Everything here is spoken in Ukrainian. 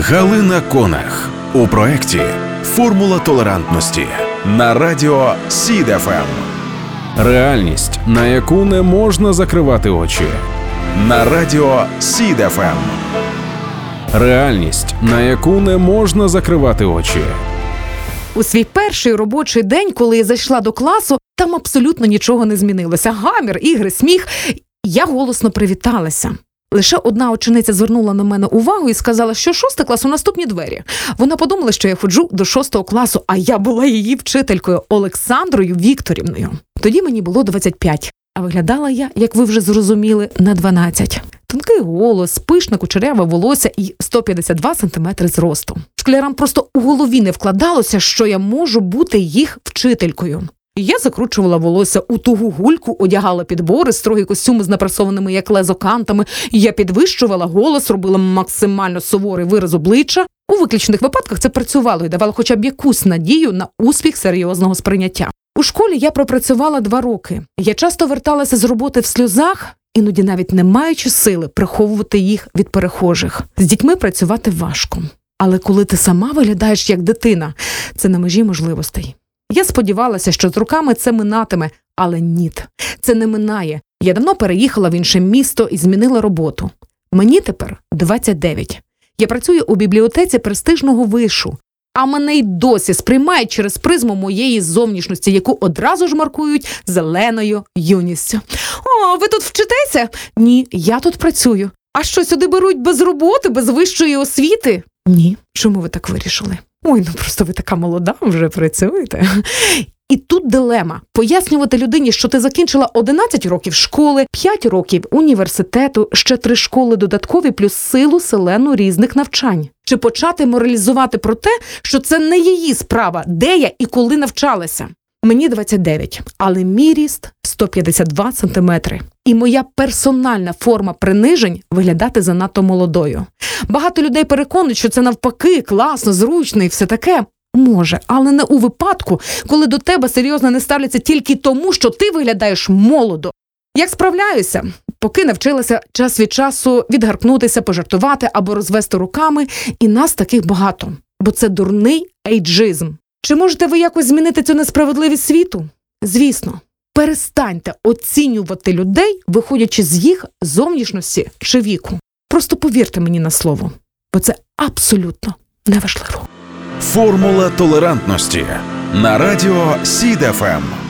Галина Конах у проєкті Формула толерантності на радіо СІДФМ. Реальність, на яку не можна закривати очі. На радіо СІДФМ. Реальність, на яку не можна закривати очі. У свій перший робочий день, коли я зайшла до класу, там абсолютно нічого не змінилося. Гамір, ігри, сміх. Я голосно привіталася. Лише одна учениця звернула на мене увагу і сказала, що шостий клас у наступні двері. Вона подумала, що я ходжу до шостого класу, а я була її вчителькою Олександрою Вікторівною. Тоді мені було 25, а виглядала я, як ви вже зрозуміли, на 12. Тонкий голос, пишне кучеряве волосся і 152 сантиметри зросту. Школярам просто у голові не вкладалося, що я можу бути їх вчителькою. Я закручувала волосся у тугу гульку, одягала підбори, строгі костюми з напрасованими як лезо кантами. Я підвищувала голос, робила максимально суворий вираз обличчя. У виключних випадках це працювало і давало хоча б якусь надію на успіх серйозного сприйняття. У школі я пропрацювала два роки. Я часто верталася з роботи в сльозах, іноді навіть не маючи сили приховувати їх від перехожих. З дітьми працювати важко. Але коли ти сама виглядаєш як дитина, це на межі можливостей. Я сподівалася, що з руками це минатиме, але ні, це не минає. Я давно переїхала в інше місто і змінила роботу. Мені тепер 29. Я працюю у бібліотеці престижного вишу, а мене й досі сприймають через призму моєї зовнішності, яку одразу ж маркують зеленою юністю. О, ви тут вчитеся? Ні, я тут працюю. А що сюди беруть без роботи, без вищої освіти? Ні. Чому ви так вирішили? Ой, ну просто ви така молода, вже працюєте. І тут дилема пояснювати людині, що ти закінчила 11 років школи, 5 років університету, ще три школи додаткові, плюс силу селену різних навчань, чи почати моралізувати про те, що це не її справа, де я і коли навчалася. Мені 29, але мій ріст 152 сантиметри. І моя персональна форма принижень виглядати занадто молодою. Багато людей переконують, що це навпаки класно, зручно і все таке. Може, але не у випадку, коли до тебе серйозно не ставляться тільки тому, що ти виглядаєш молодо. Як справляюся, поки навчилася час від часу відгаркнутися, пожартувати або розвести руками, і нас таких багато, бо це дурний ейджизм. Чи можете ви якось змінити цю несправедливість світу? Звісно, перестаньте оцінювати людей, виходячи з їх зовнішності чи віку. Просто повірте мені на слово, бо це абсолютно неважливо. Формула толерантності на радіо СІДФМ.